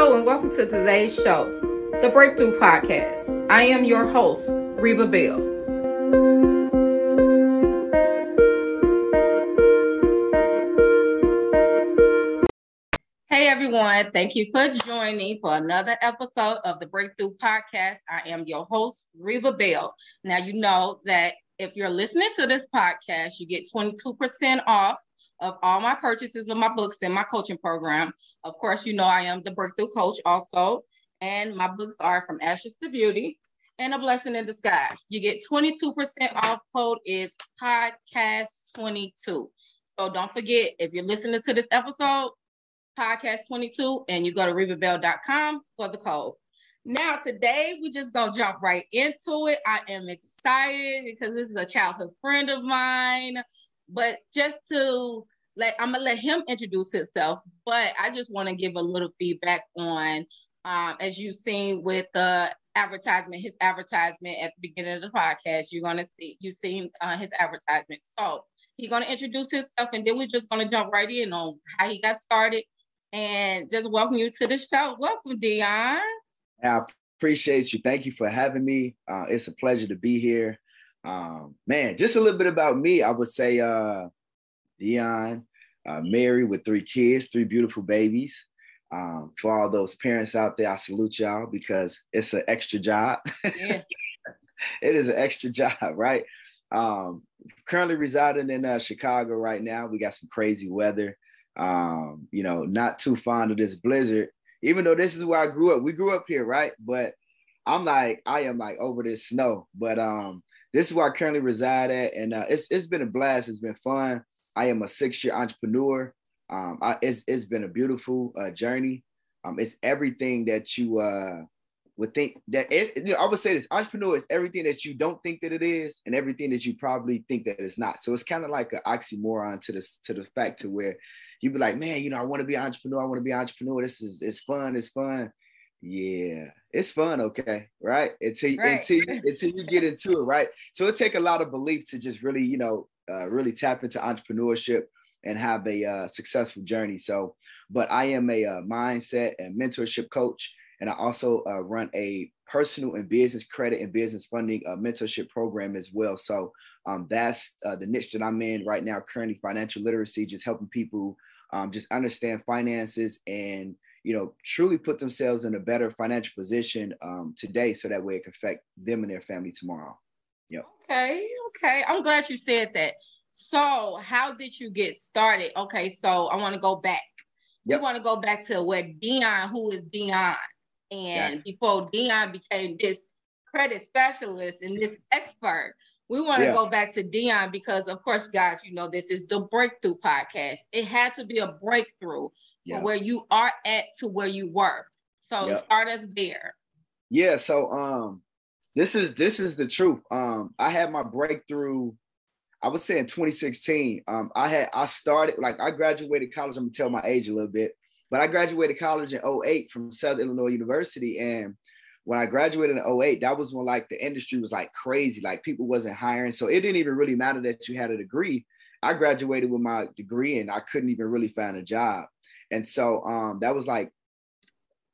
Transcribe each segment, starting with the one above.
Hello, and welcome to today's show, the Breakthrough Podcast. I am your host, Reba Bell. Hey everyone, thank you for joining for another episode of the Breakthrough Podcast. I am your host, Reba Bell. Now, you know that if you're listening to this podcast, you get 22% off of all my purchases of my books and my coaching program. Of course, you know I am the breakthrough coach also, and my books are from Ashes to Beauty and A Blessing in Disguise. You get 22% off. Code is podcast22. So don't forget if you're listening to this episode, podcast22, and you go to rebabell.com for the code. Now, today we just gonna jump right into it. I am excited because this is a childhood friend of mine. But just to let I'm gonna let him introduce himself, but I just want to give a little feedback on um, as you've seen with the advertisement, his advertisement at the beginning of the podcast, you're gonna see you've seen uh, his advertisement. So he's gonna introduce himself, and then we're just gonna jump right in on how he got started and just welcome you to the show. Welcome, Dion. I appreciate you. Thank you for having me. Uh, it's a pleasure to be here. Um, man, just a little bit about me. I would say uh, Dion, uh, married with three kids, three beautiful babies. Um, for all those parents out there, I salute y'all because it's an extra job. Yeah. it is an extra job, right? Um, currently residing in uh, Chicago right now. We got some crazy weather. Um, you know, not too fond of this blizzard, even though this is where I grew up. We grew up here, right? But I'm like, I am like over this snow. But um, this is where I currently reside at, and uh, it's it's been a blast. It's been fun. I am a six year entrepreneur. Um, I, it's it's been a beautiful uh, journey. Um, it's everything that you uh, would think that it, you know, I would say this entrepreneur is everything that you don't think that it is, and everything that you probably think that it's not. So it's kind of like an oxymoron to this to the fact to where you'd be like, man, you know, I want to be entrepreneur. I want to be entrepreneur. This is it's fun. It's fun. Yeah, it's fun, okay, right? Until right. until you, until you get into it, right? So it take a lot of belief to just really, you know, uh, really tap into entrepreneurship and have a uh, successful journey. So, but I am a uh, mindset and mentorship coach, and I also uh, run a personal and business credit and business funding uh, mentorship program as well. So um, that's uh, the niche that I'm in right now. Currently, financial literacy, just helping people um, just understand finances and you know, truly put themselves in a better financial position um, today so that way it can affect them and their family tomorrow. Yep. Okay. Okay. I'm glad you said that. So, how did you get started? Okay. So, I want to go back. Yep. We want to go back to what Dion, who is Dion. And before Dion became this credit specialist and this expert, we want to yeah. go back to Dion because, of course, guys, you know, this is the breakthrough podcast. It had to be a breakthrough yeah. where you are at to where you were. So yep. start us there. Yeah. So um this is this is the truth. Um I had my breakthrough, I would say in 2016. Um I had I started like I graduated college. I'm gonna tell my age a little bit, but I graduated college in 08 from Southern Illinois University. And when I graduated in 08, that was when like the industry was like crazy. Like people wasn't hiring. So it didn't even really matter that you had a degree. I graduated with my degree and I couldn't even really find a job. And so um, that was like,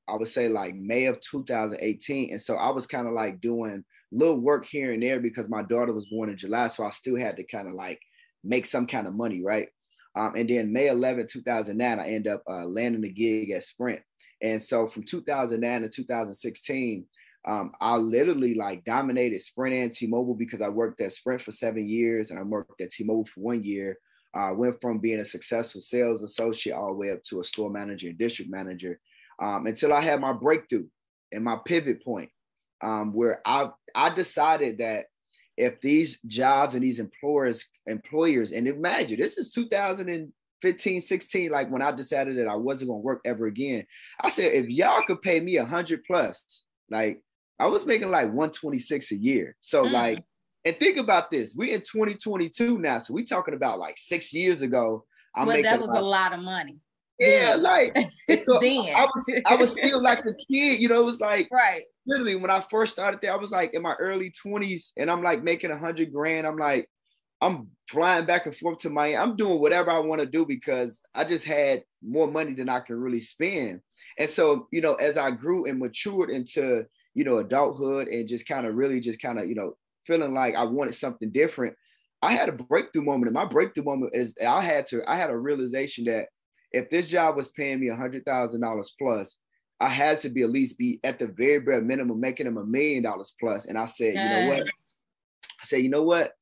I would say like May of 2018. And so I was kind of like doing little work here and there because my daughter was born in July. So I still had to kind of like make some kind of money, right? Um, and then May 11, 2009, I end up uh, landing a gig at Sprint. And so from 2009 to 2016, um, I literally like dominated Sprint and T-Mobile because I worked at Sprint for seven years and I worked at T-Mobile for one year. I uh, went from being a successful sales associate all the way up to a store manager and district manager um, until I had my breakthrough and my pivot point um, where I, I decided that if these jobs and these employers, employers, and imagine this is 2015, 16, like when I decided that I wasn't going to work ever again, I said, if y'all could pay me a hundred plus, like I was making like 126 a year. So mm. like and think about this: we in 2022 now, so we talking about like six years ago. I'm well, that was a lot of money. Yeah, like so I was I was still like a kid, you know. It was like right. Literally, when I first started there, I was like in my early 20s, and I'm like making a hundred grand. I'm like, I'm flying back and forth to Miami. I'm doing whatever I want to do because I just had more money than I can really spend. And so, you know, as I grew and matured into, you know, adulthood and just kind of really just kind of, you know, feeling like I wanted something different, I had a breakthrough moment. And my breakthrough moment is I had to, I had a realization that if this job was paying me a hundred thousand dollars plus, I had to be at least be at the very bare minimum making them a million dollars plus. And I said, yes. you know what? I said, you know what?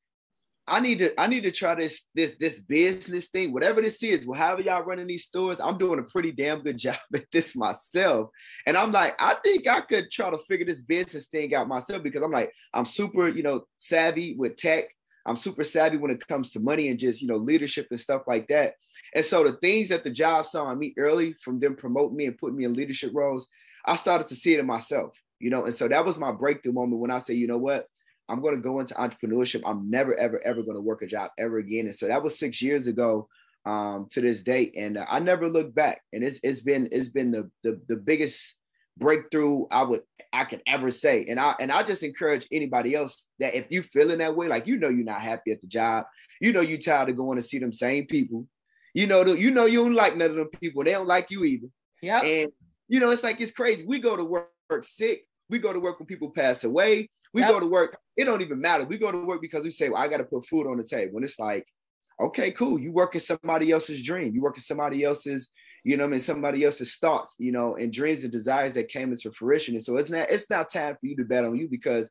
I need to I need to try this this this business thing, whatever this is. Well, however y'all running these stores, I'm doing a pretty damn good job at this myself. And I'm like, I think I could try to figure this business thing out myself because I'm like, I'm super, you know, savvy with tech. I'm super savvy when it comes to money and just, you know, leadership and stuff like that. And so the things that the job saw in me early from them promoting me and putting me in leadership roles, I started to see it in myself, you know. And so that was my breakthrough moment when I say, you know what? I'm going to go into entrepreneurship. I'm never, ever, ever going to work a job ever again. And so that was six years ago um, to this date, and uh, I never looked back. And it's it's been it's been the, the the biggest breakthrough I would I could ever say. And I and I just encourage anybody else that if you're feeling that way, like you know you're not happy at the job, you know you're tired of going to see them same people, you know you know you don't like none of them people, they don't like you either. Yeah. And you know it's like it's crazy. We go to work, work sick. We go to work when people pass away. We yep. go to work. It don't even matter. We go to work because we say, "Well, I got to put food on the table." And it's like, okay, cool. You work in somebody else's dream. You work in somebody else's, you know, I mean, somebody else's thoughts, you know, and dreams and desires that came into fruition. And so it's not it's not time for you to bet on you because,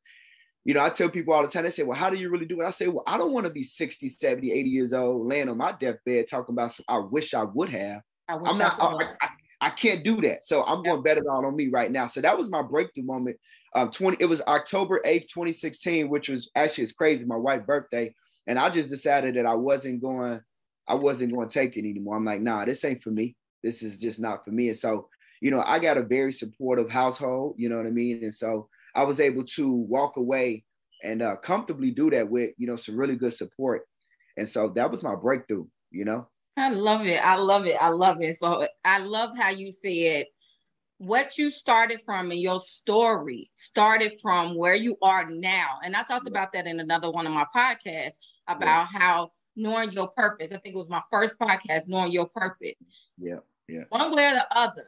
you know, I tell people all the time. They say, "Well, how do you really do it?" I say, "Well, I don't want to be 60, 70, 80 years old, laying on my deathbed talking about. I wish I would have. I am not. I, I, I, can't do that. So I'm going to bet it all on me right now. So that was my breakthrough moment um, 20, it was October 8th, 2016, which was actually it's crazy, my wife's birthday. And I just decided that I wasn't going, I wasn't going to take it anymore. I'm like, nah, this ain't for me. This is just not for me. And so, you know, I got a very supportive household, you know what I mean? And so I was able to walk away and uh, comfortably do that with, you know, some really good support. And so that was my breakthrough, you know? I love it. I love it. I love it. So I love how you said what you started from and your story started from where you are now. And I talked about that in another one of my podcasts about yeah. how knowing your purpose. I think it was my first podcast, knowing your purpose. Yeah, yeah. One way or the other,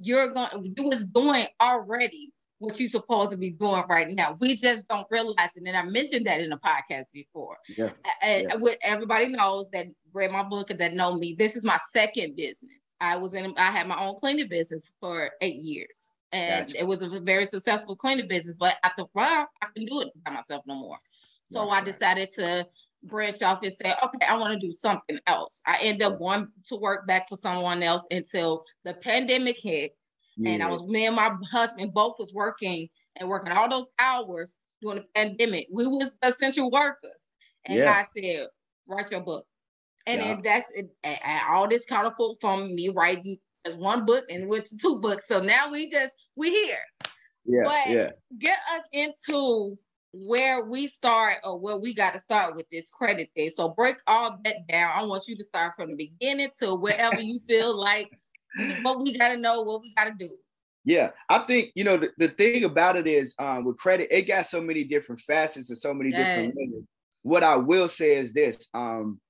you're going you was doing already what you're supposed to be doing right now. We just don't realize it. And I mentioned that in the podcast before. Yeah. yeah. everybody knows that read my book and that know me. This is my second business. I was in, I had my own cleaning business for eight years. And gotcha. it was a very successful cleaning business. But after a while, I can do it by myself no more. So right, I decided to branch off and say, okay, I want to do something else. I ended up going to work back for someone else until the pandemic hit. Yeah. And I was me and my husband both was working and working all those hours during the pandemic. We was essential workers. And yeah. I said, write your book. And yeah. that's it, all this catapult from me writing as one book and went to two books. So now we just we here. Yeah, but yeah. get us into where we start or where we got to start with this credit thing. So break all that down. I want you to start from the beginning to wherever you feel like what we got to know, what we got to do. Yeah, I think you know the, the thing about it is um, with credit, it got so many different facets and so many yes. different layers. What I will say is this: um,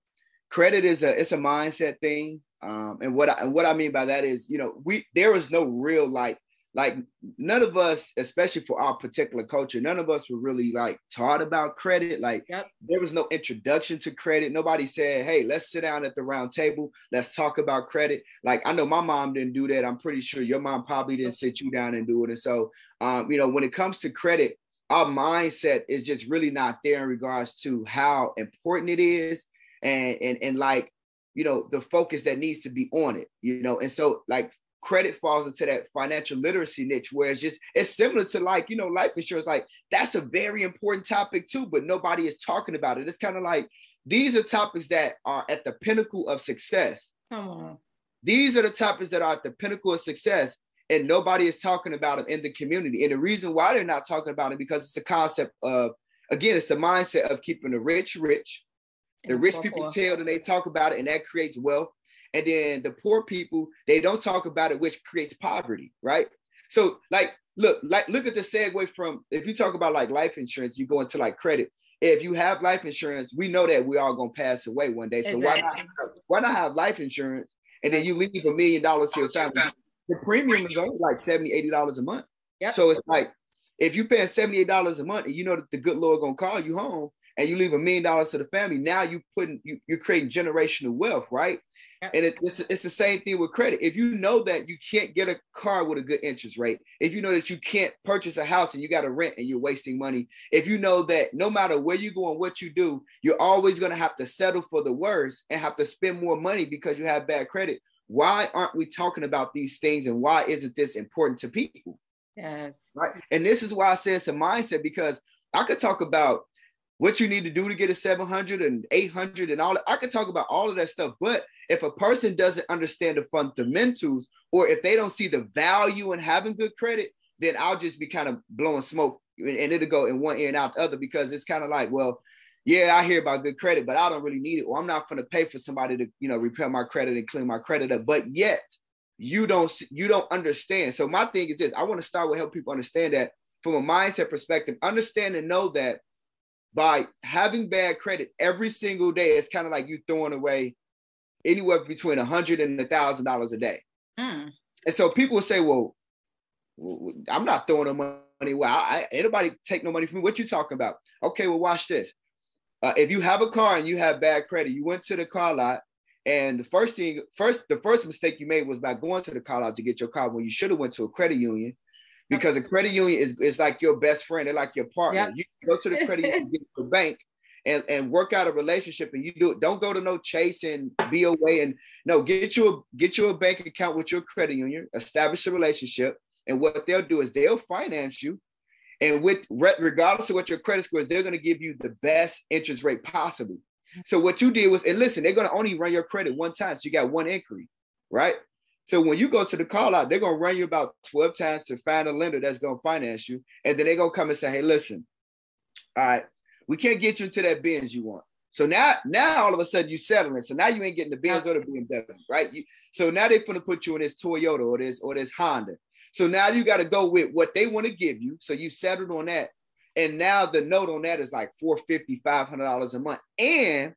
credit is a it's a mindset thing. Um, and what I and what I mean by that is, you know, we there is no real like like none of us, especially for our particular culture, none of us were really like taught about credit. Like yep. there was no introduction to credit. Nobody said, "Hey, let's sit down at the round table. Let's talk about credit." Like I know my mom didn't do that. I'm pretty sure your mom probably didn't sit you down and do it. And so, um, you know, when it comes to credit, our mindset is just really not there in regards to how important it is and and and like you know the focus that needs to be on it you know? And so like credit falls into that financial literacy niche where it's just it's similar to like you know life insurance like that's a very important topic too but nobody is talking about it. It's kind of like these are topics that are at the pinnacle of success. Come on. These are the topics that are at the pinnacle of success and nobody is talking about them in the community. And the reason why they're not talking about it because it's a concept of again it's the mindset of keeping the rich rich the rich people tell and they talk about it, and that creates wealth. And then the poor people, they don't talk about it, which creates poverty, right? So, like, look, like, look at the segue from if you talk about like life insurance, you go into like credit. if you have life insurance, we know that we're all gonna pass away one day. So exactly. why not why not have life insurance and then you leave a million dollars to your family? The premium is only like 70 80 dollars a month. Yep. So it's like if you pay $78 a month and you know that the good Lord gonna call you home and you leave a million dollars to the family, now you putting you, you're creating generational wealth, right? Yep. And it, it's, it's the same thing with credit. If you know that you can't get a car with a good interest rate, if you know that you can't purchase a house and you got to rent and you're wasting money, if you know that no matter where you go and what you do, you're always going to have to settle for the worst and have to spend more money because you have bad credit, why aren't we talking about these things and why isn't this important to people? Yes. Right. And this is why I say it's a mindset because I could talk about what you need to do to get a 700 and 800 and all that. I could talk about all of that stuff. But if a person doesn't understand the fundamentals or if they don't see the value in having good credit, then I'll just be kind of blowing smoke and it'll go in one ear and out the other because it's kind of like, well, yeah, I hear about good credit, but I don't really need it. Or I'm not going to pay for somebody to, you know, repair my credit and clean my credit up. But yet, you don't you don't understand. So my thing is this: I want to start with help people understand that from a mindset perspective, understand and know that by having bad credit every single day, it's kind of like you throwing away anywhere between a hundred and a thousand dollars a day. Mm. And so people will say, "Well, I'm not throwing no money away. I, anybody take no money from me. What you talking about?" Okay, well, watch this. Uh, if you have a car and you have bad credit, you went to the car lot and the first thing, first, the first mistake you made was by going to the car lot to get your car when you should have went to a credit union, because a credit union is, is like your best friend. They're like your partner. Yep. You go to the credit union, get to the bank, and, and work out a relationship. And you do it. Don't go to no chase and BOA and no. Get you a get you a bank account with your credit union. Establish a relationship, and what they'll do is they'll finance you. And with regardless of what your credit score is, they're going to give you the best interest rate possible. So what you did was, and listen, they're gonna only run your credit one time, so you got one inquiry, right? So when you go to the call out, they're gonna run you about 12 times to find a lender that's gonna finance you, and then they're gonna come and say, hey, listen, all right, we can't get you into that Benz you want. So now, now all of a sudden you settling. So now you ain't getting the Benz or the BMW, right? You, so now they're gonna put you in this Toyota or this or this Honda. So now you got to go with what they want to give you. So you settled on that. And now the note on that is like 450 $500 a month. And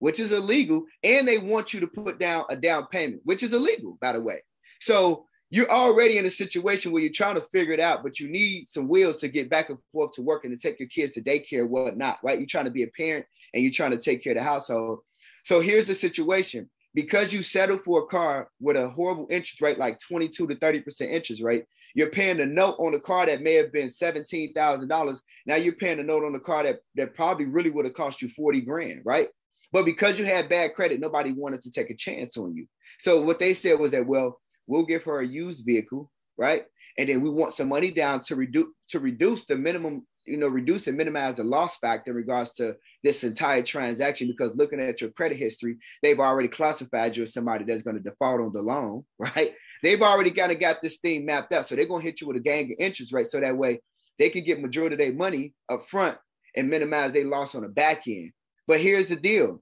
which is illegal. And they want you to put down a down payment, which is illegal, by the way. So you're already in a situation where you're trying to figure it out, but you need some wheels to get back and forth to work and to take your kids to daycare, whatnot, right? You're trying to be a parent and you're trying to take care of the household. So here's the situation. Because you settled for a car with a horrible interest rate, like 22 to 30% interest rate, you're paying a note on a car that may have been seventeen thousand dollars. Now you're paying a note on a car that that probably really would have cost you forty grand, right? But because you had bad credit, nobody wanted to take a chance on you. So what they said was that, well, we'll give her a used vehicle, right? And then we want some money down to reduce to reduce the minimum, you know, reduce and minimize the loss factor in regards to this entire transaction. Because looking at your credit history, they've already classified you as somebody that's going to default on the loan, right? They've already kind of got this thing mapped out. So they're going to hit you with a gang of interest rate. So that way they can get majority of their money up front and minimize their loss on the back end. But here's the deal.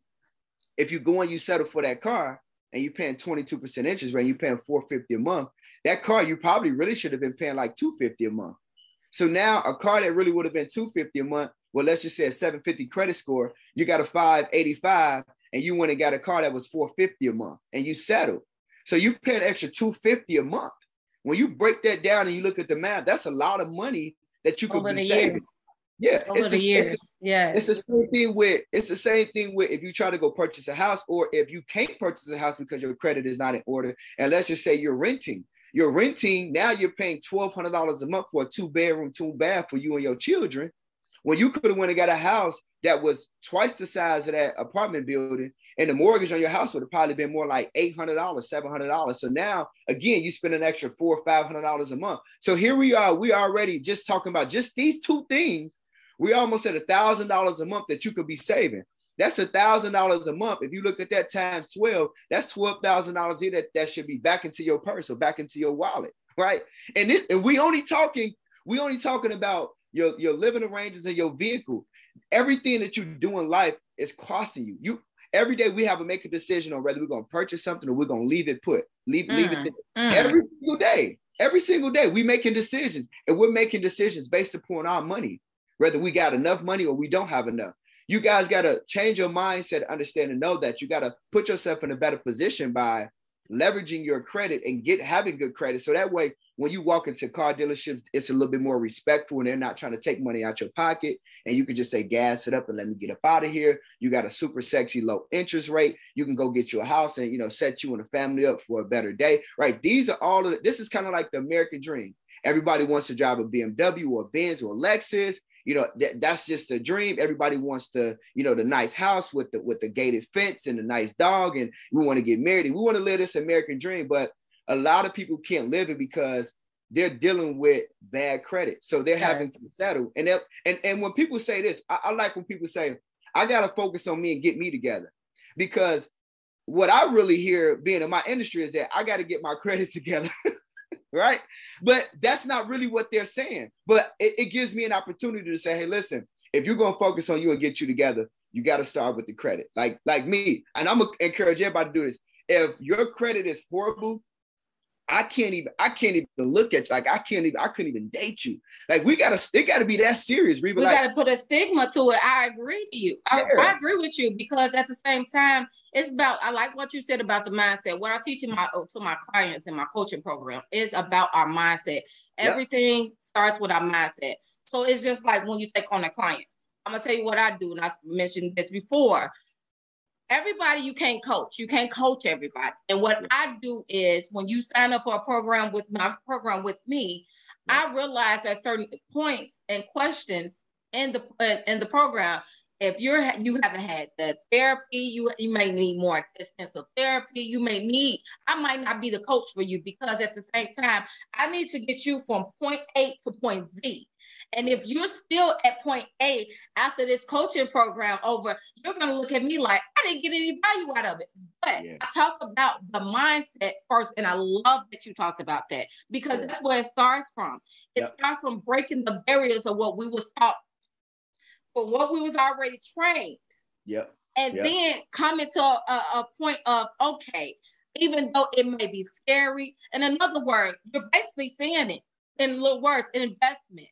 If you go and you settle for that car and you're paying 22% interest rate, and you're paying 450 a month, that car you probably really should have been paying like 250 a month. So now a car that really would have been 250 a month, well, let's just say a 750 credit score, you got a 585 and you went and got a car that was 450 a month and you settled. So you pay an extra 250 a month. When you break that down and you look at the math, that's a lot of money that you could Over be saving. Yeah, Over it's the, years. It's, yeah, it's the same thing with it's the same thing with if you try to go purchase a house or if you can't purchase a house because your credit is not in order. And let's just say you're renting, you're renting now. You're paying twelve hundred dollars a month for a two bedroom, two bath for you and your children. When you could have went and got a house that was twice the size of that apartment building and the mortgage on your house would have probably been more like $800, $700. So now, again, you spend an extra four or $500 a month. So here we are, we already just talking about just these two things. We almost at a $1,000 a month that you could be saving. That's a thousand dollars a month. If you look at that times 12, that's twelve thousand dollars that that should be back into your purse or back into your wallet, right? And this, and we only talking, we only talking about your, your living arrangements and your vehicle. Everything that you do in life is costing you. You Every day we have to make a decision on whether we're going to purchase something or we're going to leave it put, leave, mm, leave it mm. every single day. Every single day we making decisions and we're making decisions based upon our money. Whether we got enough money or we don't have enough. You guys got to change your mindset, understand and know that you got to put yourself in a better position by leveraging your credit and get having good credit. So that way, when you walk into car dealerships, it's a little bit more respectful and they're not trying to take money out your pocket. And you can just say, gas it up and let me get up out of here. You got a super sexy low interest rate. You can go get you a house and you know set you and a family up for a better day. Right. These are all of the, this is kind of like the American dream. Everybody wants to drive a BMW or a Benz or a Lexus. You know th- that's just a dream. Everybody wants to, you know the nice house with the with the gated fence and the nice dog and we want to get married And we want to live this american dream. But a lot of people can't live it because they're dealing with bad credit. So they're yes. having to settle. And and and when people say this I, I like when people say i gotta focus on me and get me together. Because what i really hear being in my industry is that i got to get my credit together right? But that's not really what they're saying. But it, it gives me an opportunity to say, hey, listen, if you're gonna focus on you and get you together, you got to start with the credit. Like like me, and I'm gonna encourage everybody to do this. If your credit is horrible, I can't even I can't even look at you. Like I can't even I couldn't even date you. Like we gotta it gotta be that serious. We, we like, gotta put a stigma to it. I agree with you. I, yeah. I, agree with you because at the same time, it's about I like what you said about the mindset. What I teach in my uh, to my clients in my coaching program is about our mindset. Everything starts with our mindset. So it's just like when you take on a client. I'm gonna tell you what I do, and I mentioned this before everybody you can't coach. You can't coach everybody. And what I do is when you sign up for a program with my program with me, I realize at certain points and questions in the uh, in the program, if you're you haven't had the therapy, you you may need more extensive therapy. You may need. I might not be the coach for you because at the same time, I need to get you from point A to point Z. And if you're still at point A after this coaching program over, you're going to look at me like, I didn't get any value out of it. But yeah. I talk about the mindset first. And I love that you talked about that because yeah. that's where it starts from. It yep. starts from breaking the barriers of what we was taught, for what we was already trained. Yep. And yep. then coming to a, a point of, okay, even though it may be scary. In another word, you're basically saying it in little words, investment.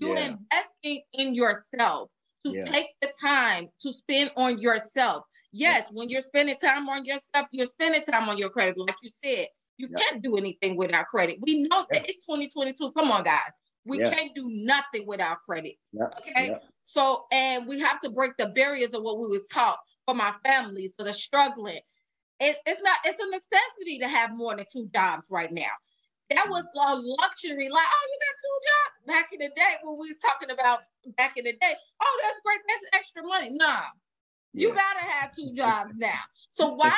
You're yeah. investing in yourself to yeah. take the time to spend on yourself. Yes, yeah. when you're spending time on yourself, you're spending time on your credit. Like you said, you can't do anything without credit. We know that it's 2022. Come on, guys. We can't do nothing without credit. Okay. So, and we have to break the barriers of what we was taught from our families to the struggling. It's, it's not, it's a necessity to have more than two jobs right now that was a luxury. Like, oh, you got two jobs back in the day when we was talking about back in the day. Oh, that's great. That's extra money. Nah, yeah. you gotta have two jobs now. So why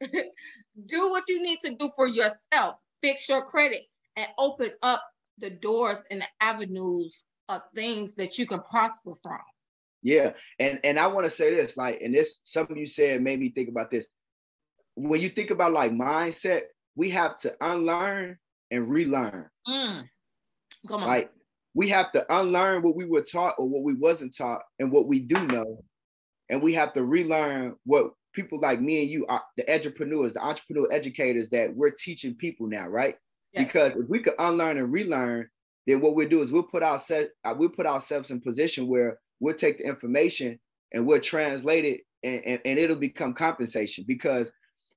not do what you need to do for yourself? Fix your credit and open up the doors and the avenues of things that you can prosper from. Yeah, and and I want to say this, like, and this something you said made me think about this. When you think about like mindset, we have to unlearn and relearn. Mm. Come on. Like we have to unlearn what we were taught or what we wasn't taught and what we do know. And we have to relearn what people like me and you are the entrepreneurs, the entrepreneur educators that we're teaching people now, right? Yes. Because if we could unlearn and relearn, then what we'll do is we'll put our set, uh, we'll put ourselves in position where we'll take the information and we'll translate it and, and, and it'll become compensation because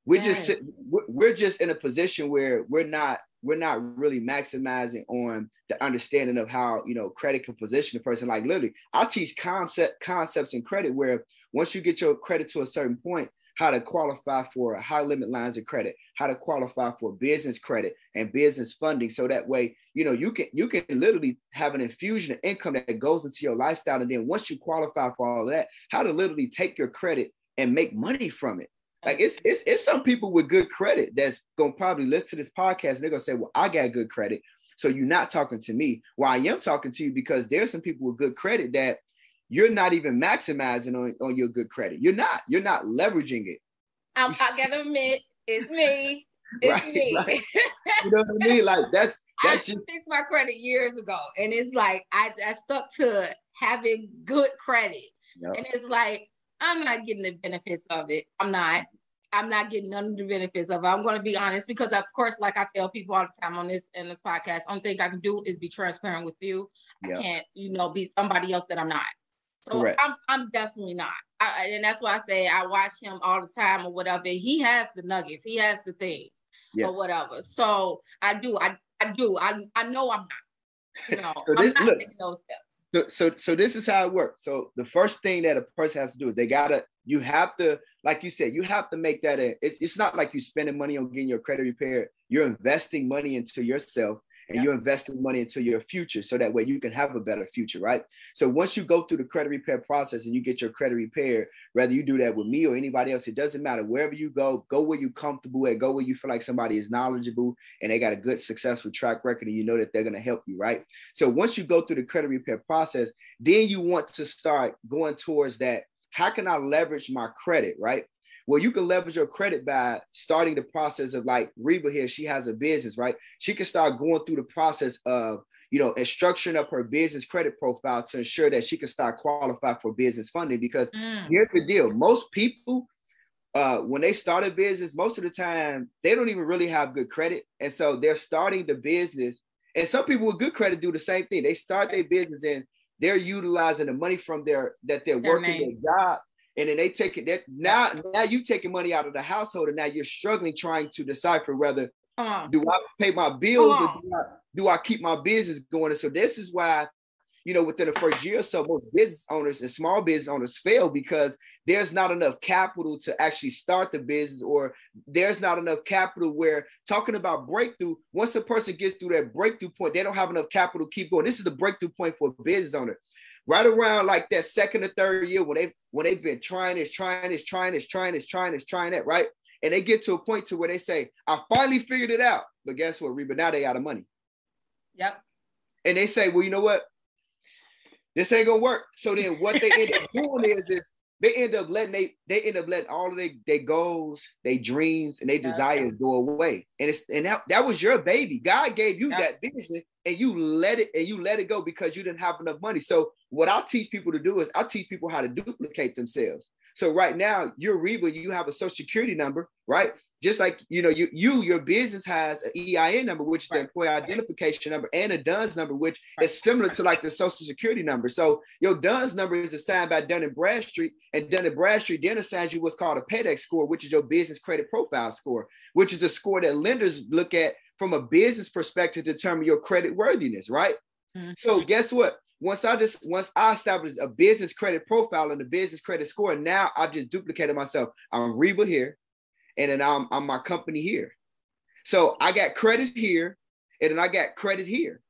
we're yes. just we're just in a position where we're not we're not really maximizing on the understanding of how you know credit can position a person. Like literally i teach concept concepts in credit where once you get your credit to a certain point how to qualify for high limit lines of credit how to qualify for business credit and business funding. So that way you know you can you can literally have an infusion of income that goes into your lifestyle. And then once you qualify for all of that how to literally take your credit and make money from it like it's, it's it's some people with good credit that's gonna probably listen to this podcast and they're gonna say, Well, I got good credit. So you're not talking to me. Well, I am talking to you because there's some people with good credit that you're not even maximizing on, on your good credit. You're not, you're not leveraging it. I, I gotta admit, it's me. It's right, me. Right. You know what I mean? Like that's that's I just fixed my credit years ago. And it's like I, I stuck to having good credit. Yep. And it's like I'm not getting the benefits of it. I'm not. I'm not getting none of the benefits of it. I'm going to be honest because, of course, like I tell people all the time on this in this podcast, only thing I can do is be transparent with you. Yep. I can't, you know, be somebody else that I'm not. So Correct. I'm I'm definitely not. I, and that's why I say I watch him all the time or whatever. He has the nuggets. He has the things yep. or whatever. So I do. I I do. I I know I'm not. You know, so this, I'm not look, taking those steps. So, so so this is how it works. So the first thing that a person has to do is they gotta you have to like you said you have to make that a, it's, it's not like you're spending money on getting your credit repaired. You're investing money into yourself and yeah. you're investing money into your future so that way you can have a better future, right? So once you go through the credit repair process and you get your credit repaired, whether you do that with me or anybody else, it doesn't matter. Wherever you go, go where you're comfortable at, go where you feel like somebody is knowledgeable and they got a good, successful track record and you know that they're going to help you, right? So once you go through the credit repair process, then you want to start going towards that. How can I leverage my credit, right? Well, you can leverage your credit by starting the process of like Reba here. She has a business, right? She can start going through the process of you know, structuring up her business credit profile to ensure that she can start qualify for business funding. Because mm. here's the deal: most people, uh, when they start a business, most of the time they don't even really have good credit, and so they're starting the business. And some people with good credit do the same thing. They start their business and they're utilizing the money from their that they're their working name. their job and then they take it that now now you taking money out of the household and now you're struggling trying to decipher whether do I pay my bills or do I, do I keep my business going? And so this is why, you know, within the first year or so, most business owners and small business owners fail because there's not enough capital to actually start the business, or there's not enough capital where talking about breakthrough, once a person gets through that breakthrough point, they don't have enough capital to keep going. This is the breakthrough point for a business owner right around like that second or third year when they when they've been trying this, trying this, trying this, trying this, trying this, trying that, right? And they get to a point to where they say, I finally figured it out. But guess what, Reba? Now they out of money. Yep. And they say, well, you know what? This ain't gonna work. So then what they end up doing is is they end up letting they they end up letting all of their, their goals, their dreams, and their desires go away. And it's and that, that was your baby. God gave you that vision and you let it and you let it go because you didn't have enough money. So what I teach people to do is I teach people how to duplicate themselves. So right now, you're Reba, you have a social security number, right? Just like you know, you you your business has an EIN number, which is the employee identification number, and a DUNS number, which right. is similar to like the social security number. So your DUNS number is assigned by Dun and Bradstreet, and Dun and Bradstreet then assigns you what's called a PAYDEX score, which is your business credit profile score, which is a score that lenders look at from a business perspective determine your credit worthiness, right? Mm-hmm. So guess what? Once I just once I established a business credit profile and a business credit score, now I've just duplicated myself. I'm Reba here, and then I'm I'm my company here. So I got credit here, and then I got credit here.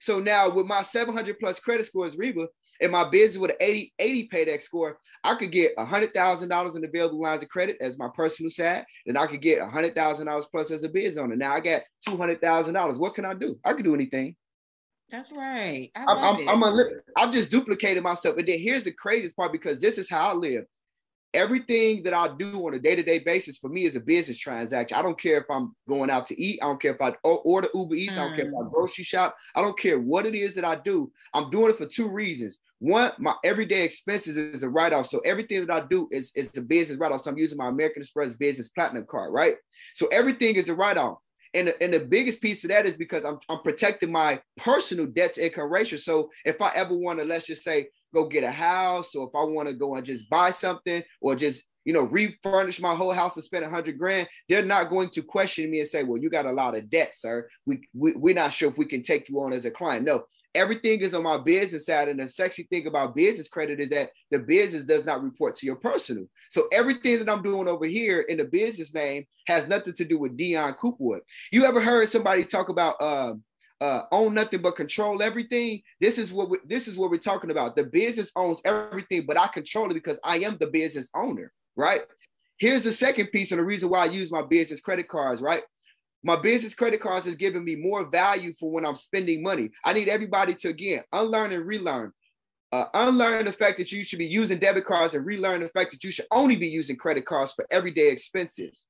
So now with my 700 plus credit scores, Reba, and my business with an 80, 80 PAYDEX score, I could get $100,000 in available lines of credit as my personal side. and I could get $100,000 plus as a biz owner. Now I got $200,000. What can I do? I could do anything. That's right. I I'm, I'm, I'm, I've just duplicated myself. And then here's the craziest part because this is how I live everything that I do on a day-to-day basis for me is a business transaction. I don't care if I'm going out to eat. I don't care if I order Uber Eats. Mm. I don't care if I mm. grocery shop. I don't care what it is that I do. I'm doing it for two reasons. One, my everyday expenses is a write-off. So everything that I do is, is a business write-off. So I'm using my American Express business platinum card, right? So everything is a write-off. And the, and the biggest piece of that is because I'm, I'm protecting my personal debts income ratio. So if I ever want to, let's just say, go get a house, or if I want to go and just buy something, or just you know refurnish my whole house and spend a hundred grand, they're not going to question me and say, "Well, you got a lot of debt, sir. We, we we're not sure if we can take you on as a client." No, everything is on my business side. And the sexy thing about business credit is that the business does not report to your personal. So everything that I'm doing over here in the business name has nothing to do with Dion Coopwood. You ever heard somebody talk about um, uh, own nothing but control everything. This is what we, this is what we're talking about. The business owns everything, but I control it because I am the business owner, right? Here's the second piece and the reason why I use my business credit cards, right? My business credit cards is giving me more value for when I'm spending money. I need everybody to again unlearn and relearn. Uh, unlearn the fact that you should be using debit cards and relearn the fact that you should only be using credit cards for everyday expenses.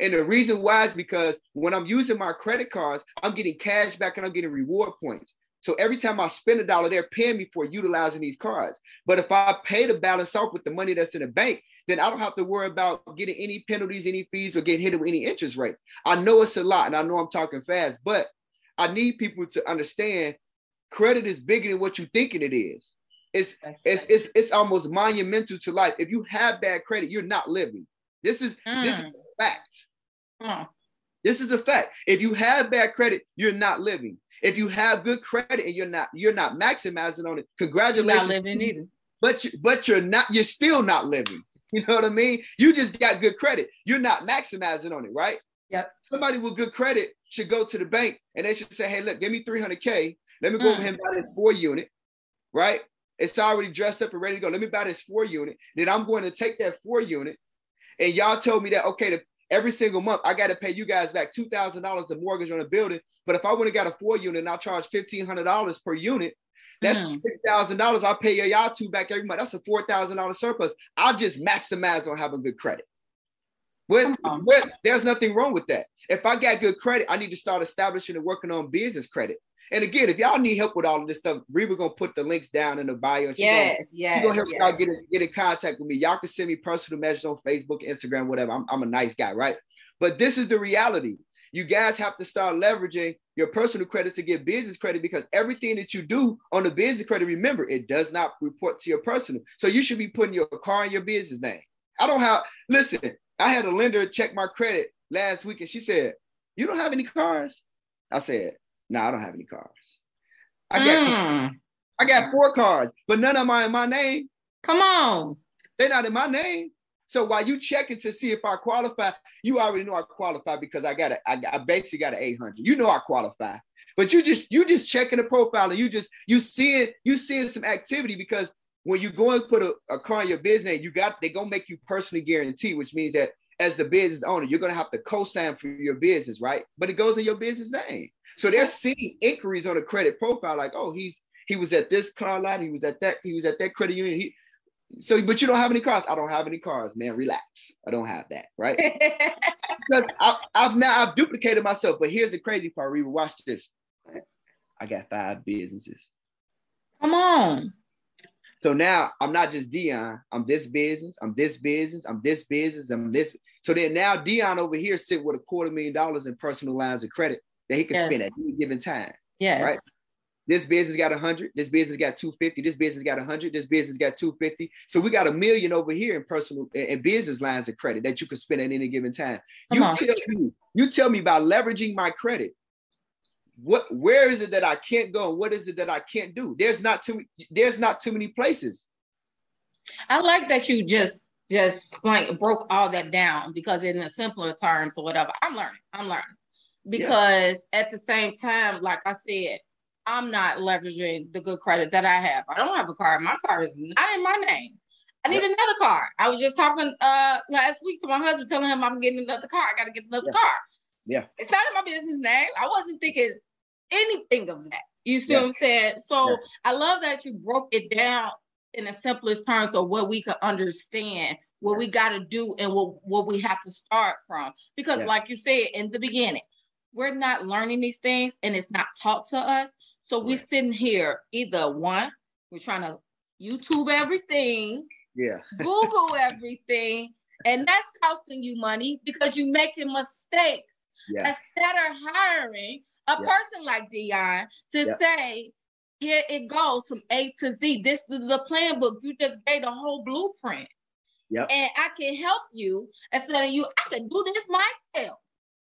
And the reason why is because when I'm using my credit cards, I'm getting cash back and I'm getting reward points. So every time I spend a dollar, they're paying me for utilizing these cards. But if I pay the balance off with the money that's in the bank, then I don't have to worry about getting any penalties, any fees, or getting hit with any interest rates. I know it's a lot, and I know I'm talking fast, but I need people to understand credit is bigger than what you're thinking it is. It's it's, it's it's almost monumental to life. If you have bad credit, you're not living. This is mm. this is a fact. Mm. This is a fact. If you have bad credit, you're not living. If you have good credit and you're not you're not maximizing on it, congratulations. You're not living either. But you, but you're not you're still not living. You know what I mean? You just got good credit. You're not maximizing on it, right? Yep. Somebody with good credit should go to the bank and they should say, "Hey, look, give me 300k. Let me go mm. over here and buy this four unit, right? It's already dressed up and ready to go. Let me buy this four unit. Then I'm going to take that four unit, and y'all told me that okay, the, every single month I got to pay you guys back two thousand dollars of mortgage on a building. But if I would have got a four unit and I charge fifteen hundred dollars per unit, that's mm. six thousand dollars. I'll pay y'all two back every month. That's a four thousand dollars surplus. I'll just maximize on having good credit. With, with, there's nothing wrong with that. If I got good credit, I need to start establishing and working on business credit. And again, if y'all need help with all of this stuff, Reba gonna put the links down in the bio. And yes, gonna, yes. gonna help yes. y'all get in, get in contact with me. Y'all can send me personal messages on Facebook, Instagram, whatever. I'm, I'm a nice guy, right? But this is the reality. You guys have to start leveraging your personal credit to get business credit because everything that you do on the business credit, remember, it does not report to your personal. So you should be putting your car in your business name. I don't have, listen, I had a lender check my credit last week and she said, You don't have any cars? I said, No, I don't have any cars. I got mm. I got four cars, but none of them are in my name. Come on. They're not in my name. So while you checking to see if I qualify, you already know I qualify because I got a, I, I basically got an 800. You know I qualify, but you just you just checking the profile and you just you seeing you seeing some activity because when you go and put a, a car in your business, you got they gonna make you personally guarantee, which means that as the business owner, you're gonna have to co-sign for your business, right? But it goes in your business name. So they're seeing inquiries on a credit profile, like, oh, he's he was at this car lot, he was at that, he was at that credit union. He so, but you don't have any cars. I don't have any cars, man. Relax. I don't have that, right? because I, have now I've duplicated myself. But here's the crazy part, Reba. Watch this. I got five businesses. Come on. So now I'm not just Dion. I'm this business. I'm this business. I'm this business. I'm this. So then now Dion over here sit with a quarter million dollars in personal lines of credit that he can yes. spend at any given time. Yes. Right. This business got 100. This business got 250. This business got 100. This business got 250. So we got a million over here in personal and business lines of credit that you can spend at any given time. Come you on. tell me, you tell me about leveraging my credit what where is it that I can't go? What is it that I can't do? There's not too there's not too many places. I like that you just just like broke all that down because in the simpler terms or whatever, I'm learning. I'm learning. Because yeah. at the same time, like I said, I'm not leveraging the good credit that I have. I don't have a car. My car is not in my name. I need yep. another car. I was just talking uh last week to my husband, telling him I'm getting another car. I got to get another car. Yeah. It's not in my business name. I wasn't thinking anything of that. You see yeah. what I'm saying? So yeah. I love that you broke it down in the simplest terms of what we could understand, what yes. we got to do, and what, what we have to start from. Because, yes. like you said in the beginning, we're not learning these things and it's not taught to us. So right. we're sitting here, either one, we're trying to YouTube everything, yeah, Google everything, and that's costing you money because you're making mistakes yes. instead of hiring a yes. person like Dion to yep. say, here it goes from A to Z. This is the plan book. You just gave the whole blueprint. Yep. And I can help you instead of you, I can do this myself.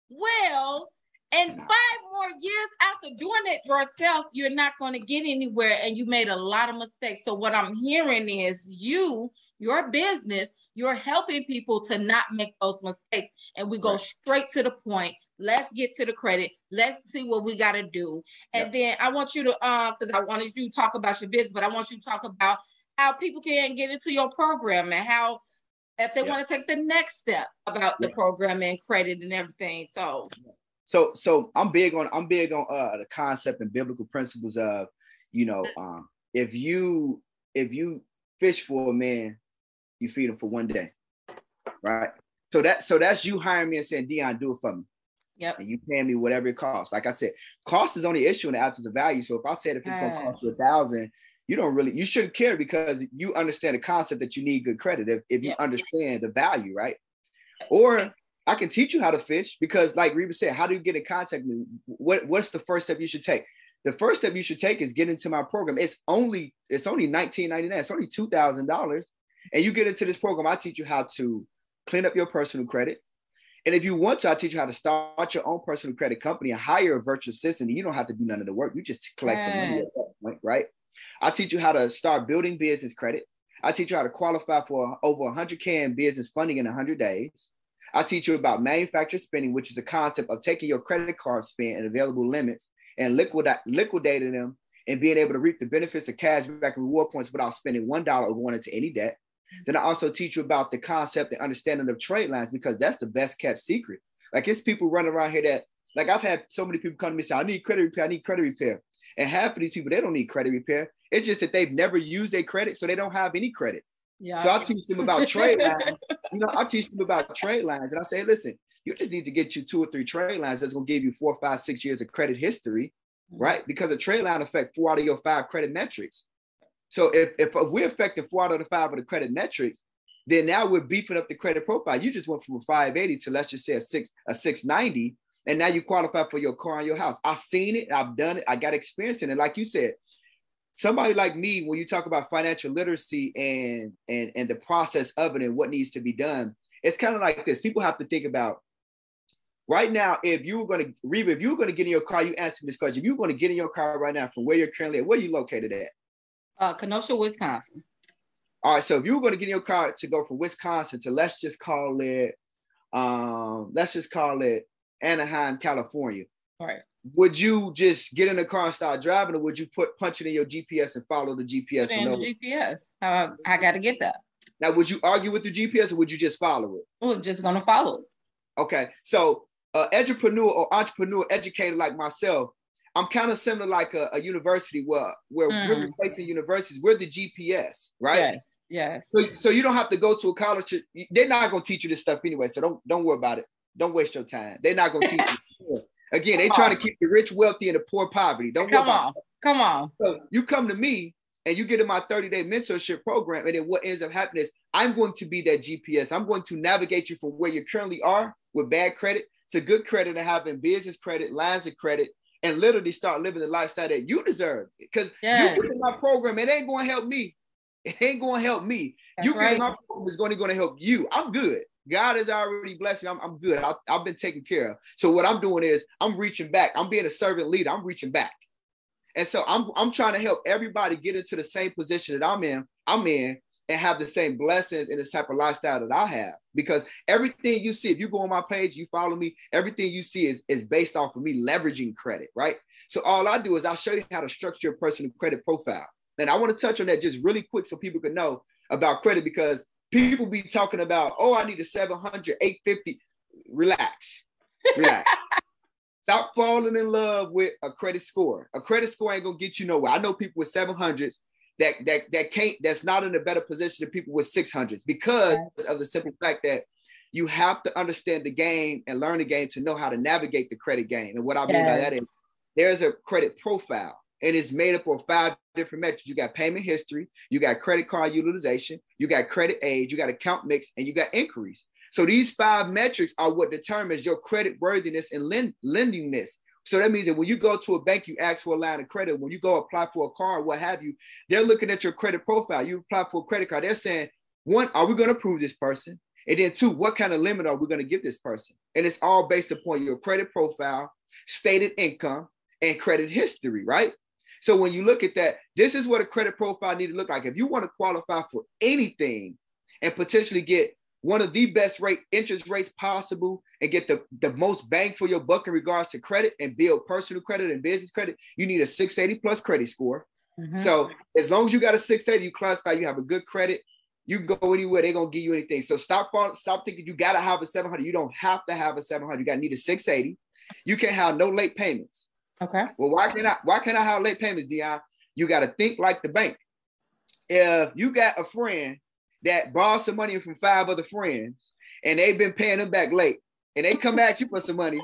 Well, and five more years after doing it yourself, you're not going to get anywhere and you made a lot of mistakes. So, what I'm hearing is you, your business, you're helping people to not make those mistakes. And we go right. straight to the point. Let's get to the credit. Let's see what we got to do. And yep. then I want you to, uh, because I wanted you to talk about your business, but I want you to talk about how people can get into your program and how if they yep. want to take the next step about the program and credit and everything. So, so so I'm big on I'm big on uh the concept and biblical principles of you know um if you if you fish for a man, you feed him for one day, right? So that so that's you hiring me and saying Dion, do it for me. Yep. And you pay me whatever it costs. Like I said, cost is only issue in the absence of value. So if I said if it's yes. gonna cost you a thousand, you don't really you shouldn't care because you understand the concept that you need good credit if, if you understand the value, right? Or I can teach you how to fish because, like Reba said, how do you get in contact with me? What what's the first step you should take? The first step you should take is get into my program. It's only it's only nineteen ninety nine. It's only two thousand dollars, and you get into this program. I teach you how to clean up your personal credit. And if you want to, I teach you how to start your own personal credit company and hire a virtual assistant. You don't have to do none of the work. You just collect yes. the money at that point, right? I teach you how to start building business credit. I teach you how to qualify for over 100K in business funding in 100 days. I teach you about manufactured spending, which is a concept of taking your credit card spend and available limits and liquidate, liquidating them and being able to reap the benefits of cash back and reward points without spending $1 or going into any debt. Then I also teach you about the concept and understanding of trade lines because that's the best kept secret. Like it's people running around here that, like I've had so many people come to me and say, I need credit repair, I need credit repair. And half of these people, they don't need credit repair. It's just that they've never used their credit, so they don't have any credit. Yeah. So I teach them about trade lines. You know, I teach them about trade lines, and I say, listen, you just need to get you two or three trade lines that's gonna give you four, five, six years of credit history, mm-hmm. right? Because a trade line affect four out of your five credit metrics. So if, if, if we're affecting four out of the five of the credit metrics, then now we're beefing up the credit profile. You just went from a 580 to let's just say a six a 690, and now you qualify for your car and your house. I've seen it, I've done it, I got experience in it. Like you said, somebody like me, when you talk about financial literacy and and and the process of it and what needs to be done, it's kind of like this. People have to think about right now, if you were going to Reba, if you were going to get in your car, you answer this question. If you were going to get in your car right now from where you're currently at, where are you located at? Uh, Kenosha, Wisconsin. All right, so if you were going to get in your car to go from Wisconsin to let's just call it, um, let's just call it Anaheim, California. All right. Would you just get in the car and start driving, or would you put punch it in your GPS and follow the GPS? The GPS. Uh, I got to get that. Now, would you argue with the GPS, or would you just follow it? Well, I'm just gonna follow it. Okay, so uh, entrepreneur or entrepreneur educator like myself, I'm kind of similar like a, a, university where where mm. we're replacing universities. We're the GPS, right? Yes, yes. So, so you don't have to go to a college. They're not gonna teach you this stuff anyway. So don't don't worry about it. Don't waste your time. They're not gonna teach you. Again, they trying to keep the rich wealthy and the poor poverty. Don't come on, it. come on. So you come to me and you get in my 30 day mentorship program, and then what ends up happening is I'm going to be that GPS. I'm going to navigate you from where you currently are with bad credit to good credit and having business credit, lines of credit, and literally start living the lifestyle that you deserve. Because yes. you get in my program, it ain't going to help me. It ain't going to help me. That's you get in my program is going to, going to help you. I'm good. God has already blessed me. I'm, I'm good. I, I've been taken care of. So what I'm doing is I'm reaching back. I'm being a servant leader. I'm reaching back. And so I'm, I'm trying to help everybody get into the same position that I'm in. I'm in and have the same blessings and the type of lifestyle that I have. Because everything you see, if you go on my page, you follow me, everything you see is, is based off of me leveraging credit, right? So all I do is I'll show you how to structure your personal credit profile. And I want to touch on that just really quick so people can know about credit because people be talking about, oh, I need a 700, 850. Relax, relax. Stop falling in love with a credit score. A credit score ain't gonna get you nowhere. I know people with 700s that that that can't that's not in a better position than people with 600s because yes. of the simple fact that you have to understand the game and learn the game to know how to navigate the credit game. And what I mean yes. by that is there's a credit profile and it's made up of five different metrics. You got payment history, you got credit card utilization, you got credit age, you got account mix, and you got inquiries. So these five metrics are what determines your credit worthiness and lend- lendingness. So that means that when you go to a bank, you ask for a line of credit. When you go apply for a car, what have you, they're looking at your credit profile. You apply for a credit card. They're saying, one, are we going to approve this person? And then two, what kind of limit are we going to give this person? And it's all based upon your credit profile, stated income, and credit history, right? So when you look at that, this is what a credit profile need to look like. If you want to qualify for anything and potentially get one of the best rate interest rates possible and get the, the most bang for your buck in regards to credit and build personal credit and business credit, you need a 680 plus credit score. Mm-hmm. So as long as you got a 680, you classify, you have a good credit, you can go anywhere, they're gonna give you anything. So stop stop thinking you gotta have a 700. You don't have to have a 700. You gotta need a 680. You can't have no late payments. Okay. Well, why can't I? Why can't I have late payments, Dion? You got to think like the bank. If you got a friend that borrowed some money from five other friends and they've been paying them back late, and they come at you for some money,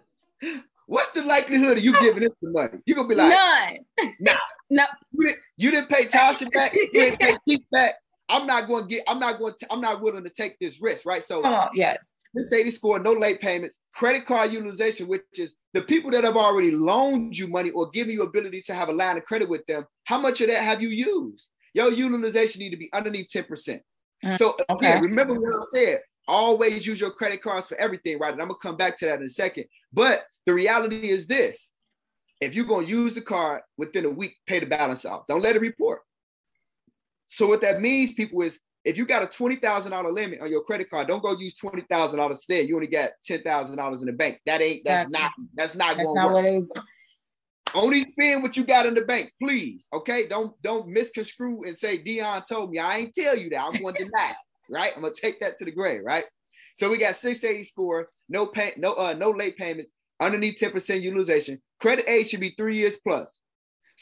what's the likelihood of you giving them some money? You're gonna be like, none. Nah, no. You, You didn't pay Tasha back. You didn't pay Keith back. I'm not going to get. I'm not going to. I'm not willing to take this risk, right? So, on, yes. 680 score, no late payments, credit card utilization, which is the people that have already loaned you money or given you ability to have a line of credit with them. How much of that have you used? Your utilization need to be underneath 10%. Mm, so okay. again, remember what I said. Always use your credit cards for everything, right? And I'm gonna come back to that in a second. But the reality is this: if you're gonna use the card within a week, pay the balance off. Don't let it report. So what that means, people, is if you got a twenty thousand dollar limit on your credit card, don't go use twenty thousand dollars instead. You only got ten thousand dollars in the bank. That ain't that's, that's not that's not that's going to work. Only spend what you got in the bank, please. Okay, don't don't misconstrue and say Dion told me. I ain't tell you that. I'm going to deny. right? I'm gonna take that to the grave. Right. So we got 680 score, no pay, no uh, no late payments, underneath 10% utilization. Credit age should be three years plus.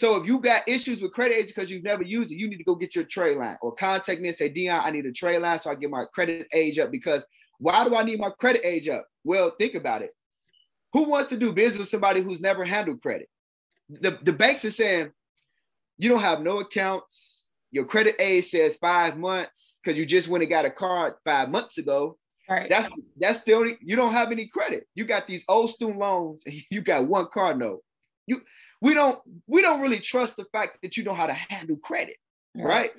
So if you got issues with credit age because you've never used it, you need to go get your trade line or contact me and say, Dion, I need a trade line so I get my credit age up. Because why do I need my credit age up? Well, think about it. Who wants to do business with somebody who's never handled credit? The, the banks are saying you don't have no accounts. Your credit age says five months because you just went and got a card five months ago. Right. That's that's the only you don't have any credit. You got these old student loans and you got one card note. You we don't we don't really trust the fact that you know how to handle credit, right? right?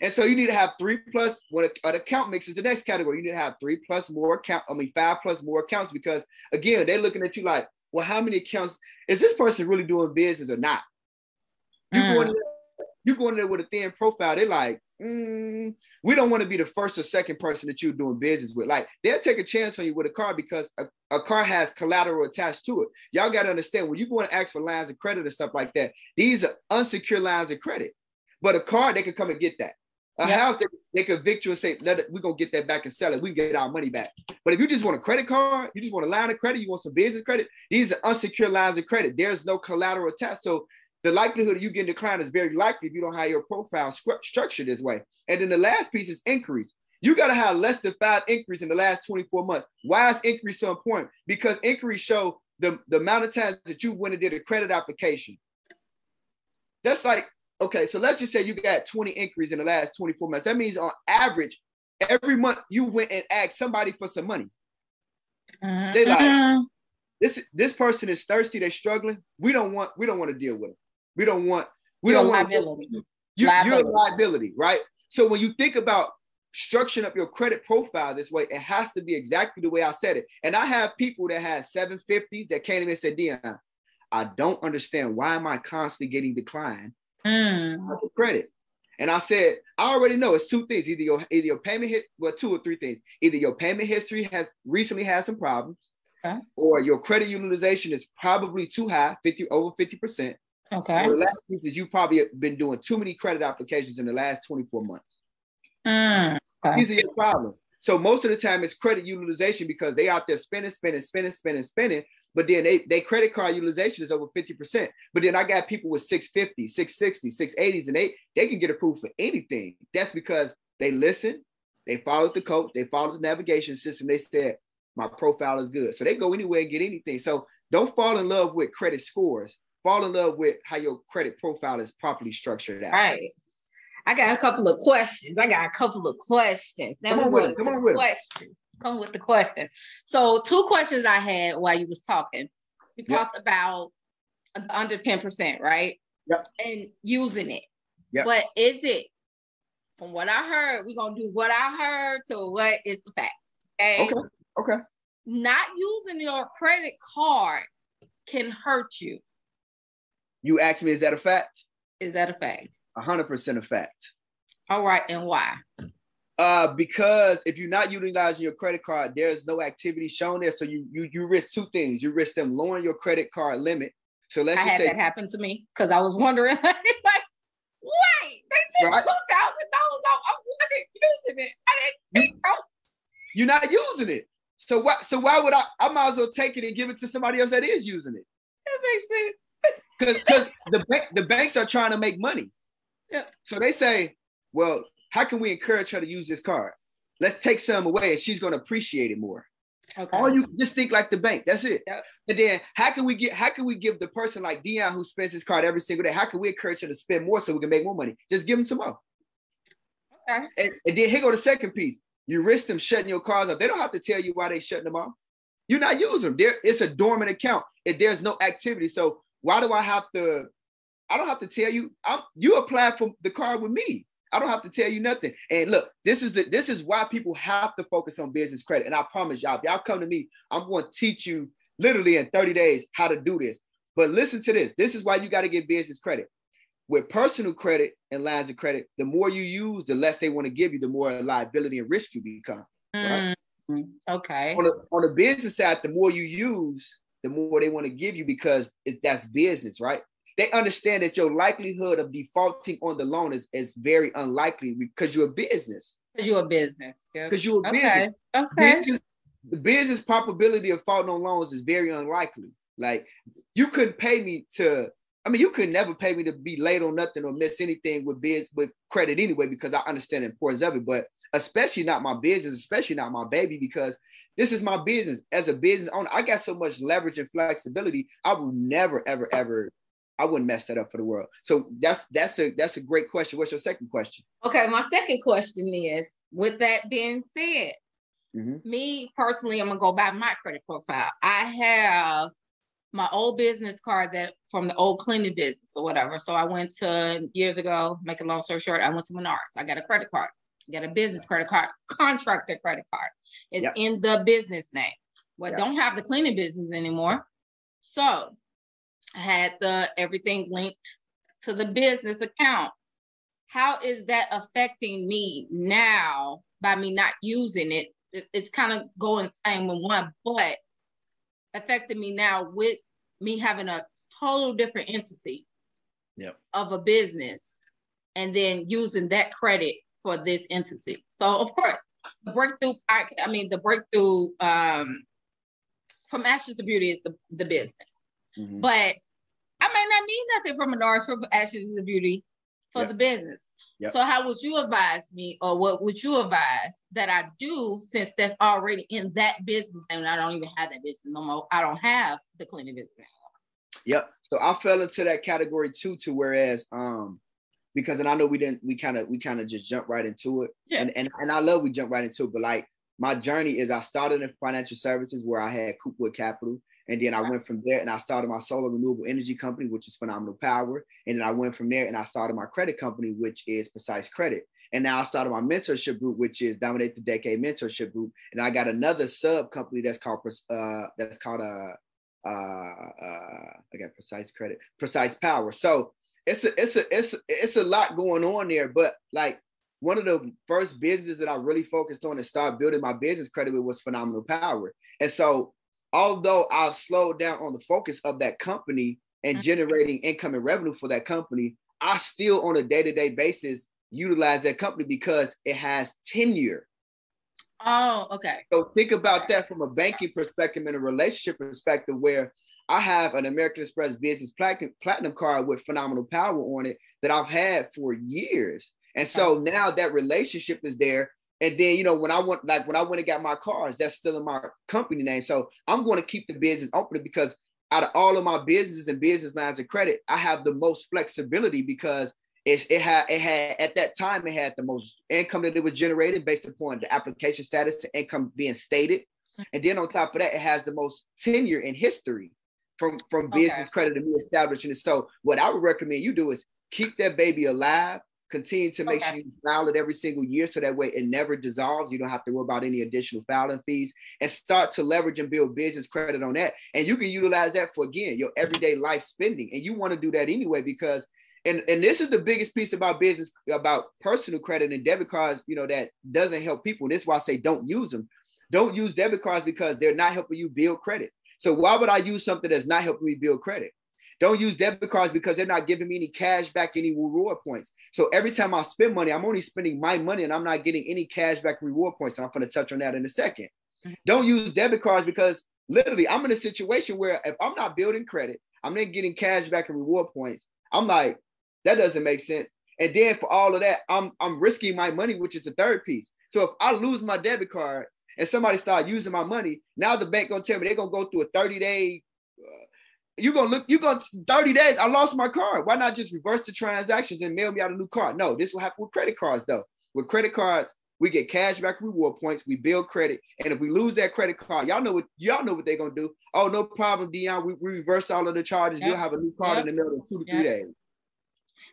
And so you need to have three plus what an account mix is the next category. You need to have three plus more account, I mean five plus more accounts because again, they're looking at you like, well, how many accounts is this person really doing business or not? You mm. going you going there with a thin profile, they're like, mm, we don't want to be the first or second person that you're doing business with. Like they'll take a chance on you with a car because a, a car has collateral attached to it. Y'all got to understand when you go and ask for lines of credit and stuff like that, these are unsecured lines of credit. But a car, they can come and get that. A house, they, they can evict you and say, we're going to get that back and sell it. We get our money back. But if you just want a credit card, you just want a line of credit, you want some business credit, these are unsecured lines of credit. There's no collateral attached. So the likelihood of you getting declined is very likely if you don't have your profile structured this way. And then the last piece is inquiries. You got to have less than five inquiries in the last 24 months. Why is inquiries so important? Because inquiries show the, the amount of times that you went and did a credit application. That's like, okay, so let's just say you got 20 inquiries in the last 24 months. That means on average, every month you went and asked somebody for some money. Uh-huh. They like, uh-huh. this this person is thirsty, they're struggling. We don't want we don't want to deal with them. We don't want we you're don't want liability. You, liability. You're a liability, right? So when you think about structuring up your credit profile this way, it has to be exactly the way I said it. And I have people that have 750s that came in and said, Dion, I don't understand why am I constantly getting declined mm. credit. And I said, I already know it's two things. Either your either your payment hit well, two or three things. Either your payment history has recently had some problems, okay. or your credit utilization is probably too high, 50 over 50%. Okay. the last piece is you probably been doing too many credit applications in the last 24 months. Mm, okay. These are your problems. So most of the time it's credit utilization because they out there spending, spending, spending, spending, spending. But then they, they credit card utilization is over 50%. But then I got people with 650, 660, 680s, and they they can get approved for anything. That's because they listen, they followed the coach, they followed the navigation system. They said, my profile is good. So they go anywhere and get anything. So don't fall in love with credit scores fall in love with how your credit profile is properly structured out. Right. I got a couple of questions. I got a couple of questions. Now come on with it. Come on with questions. It. Come with the questions. So two questions I had while you was talking. You yep. talked about under 10%, right? Yep. And using it. Yep. But is it from what I heard, we're gonna do what I heard to what is the facts. Okay. Okay. Okay. Not using your credit card can hurt you. You asked me, is that a fact? Is that a fact? A hundred percent a fact. All right, and why? Uh, because if you're not utilizing your credit card, there's no activity shown there. So you you you risk two things. You risk them lowering your credit card limit. So let's I just had say that happen to me because I was wondering like, wait, they took right? two thousand dollars off. I wasn't using it. I didn't you, You're not using it. So why so why would I I might as well take it and give it to somebody else that is using it? That makes sense because the bank, the banks are trying to make money. Yeah. So they say, well, how can we encourage her to use this card? Let's take some away, and she's going to appreciate it more. Okay. All you just think like the bank. That's it. Yep. And then how can we get how can we give the person like Dion who spends his card every single day? How can we encourage her to spend more so we can make more money? Just give him some more. Okay. And, and then here go the second piece. You risk them shutting your cards off. They don't have to tell you why they shutting them off. You're not using them. There, it's a dormant account. If there's no activity. So why do I have to? I don't have to tell you. I'm you apply for the card with me. I don't have to tell you nothing. And look, this is the this is why people have to focus on business credit. And I promise y'all, if y'all come to me, I'm going to teach you literally in 30 days how to do this. But listen to this. This is why you got to get business credit. With personal credit and lines of credit, the more you use, the less they want to give you, the more liability and risk you become. Right? Mm, okay. On the, on the business side, the more you use, the more they want to give you because it, that's business, right? they understand that your likelihood of defaulting on the loan is, is very unlikely because you're a business. Because you're a business. Because you're a okay. business. Okay. Business, the business probability of faulting on loans is very unlikely. Like you couldn't pay me to, I mean, you could never pay me to be late on nothing or miss anything with biz, with credit anyway, because I understand the importance of it. But especially not my business, especially not my baby, because this is my business. As a business owner, I got so much leverage and flexibility. I will never, ever, ever I wouldn't mess that up for the world. So that's that's a that's a great question. What's your second question? Okay, my second question is: With that being said, mm-hmm. me personally, I'm gonna go by my credit profile. I have my old business card that from the old cleaning business or whatever. So I went to years ago. Make a long story short, I went to Menards. I got a credit card. I got a business credit card, contractor credit card. It's yep. in the business name. Well, yep. don't have the cleaning business anymore. So I had the everything linked to the business account. How is that affecting me now by me not using it? it it's kind of going same with one, but affecting me now with me having a total different entity yep. of a business and then using that credit for this entity. So of course, the breakthrough, I, I mean, the breakthrough um, from ashes to beauty is the, the business. Mm-hmm. But I may not need nothing from Menards for Ashes to Beauty for yep. the business. Yep. So how would you advise me, or what would you advise that I do since that's already in that business and I don't even have that business no more? I don't have the cleaning business anymore. Yep. So I fell into that category too. To whereas, um, because and I know we didn't, we kind of, we kind of just jump right into it. Yeah. And and and I love we jump right into it, but like my journey is I started in financial services where I had Coopwood Capital. And then I went from there and I started my solar renewable energy company, which is Phenomenal Power. And then I went from there and I started my credit company, which is Precise Credit. And now I started my mentorship group, which is Dominate the Decade Mentorship Group. And I got another sub company that's called uh, that's called uh, uh, uh, I got Precise Credit, Precise Power. So it's a it's a it's a, it's a lot going on there. But like one of the first businesses that I really focused on and start building my business credit with was Phenomenal Power. And so although I've slowed down on the focus of that company and mm-hmm. generating income and revenue for that company, I still on a day-to-day basis utilize that company because it has tenure. Oh, okay. So think about that from a banking perspective and a relationship perspective where I have an American Express Business Platinum, card with phenomenal power on it that I've had for years. And so now that relationship is there and then, you know, when I went, like when I went and got my cars, that's still in my company name. So I'm going to keep the business open because out of all of my businesses and business lines of credit, I have the most flexibility because it, it had it had at that time it had the most income that it was generated based upon the application status to income being stated. And then on top of that, it has the most tenure in history from from business okay. credit to me establishing it. So what I would recommend you do is keep that baby alive Continue to make okay. sure you file it every single year so that way it never dissolves. You don't have to worry about any additional filing fees and start to leverage and build business credit on that. And you can utilize that for again your everyday life spending. And you want to do that anyway because and, and this is the biggest piece about business about personal credit and debit cards, you know, that doesn't help people. And this is why I say don't use them. Don't use debit cards because they're not helping you build credit. So why would I use something that's not helping me build credit? Don't use debit cards because they're not giving me any cash back, any reward points. So every time I spend money, I'm only spending my money and I'm not getting any cash back reward points. And I'm going to touch on that in a 2nd mm-hmm. Don't use debit cards because literally I'm in a situation where if I'm not building credit, I'm not getting cash back and reward points. I'm like, that doesn't make sense. And then for all of that, I'm I'm risking my money, which is the third piece. So if I lose my debit card and somebody start using my money, now the bank gonna tell me they're gonna go through a 30 day. Uh, you gonna look, you gonna 30 days. I lost my card. Why not just reverse the transactions and mail me out a new card? No, this will happen with credit cards though. With credit cards, we get cash back reward points. We build credit, and if we lose that credit card, y'all know what y'all know what they're gonna do. Oh, no problem, Dion. We, we reverse all of the charges. Yep. You'll have a new card yep. in the middle of two to yep. three days.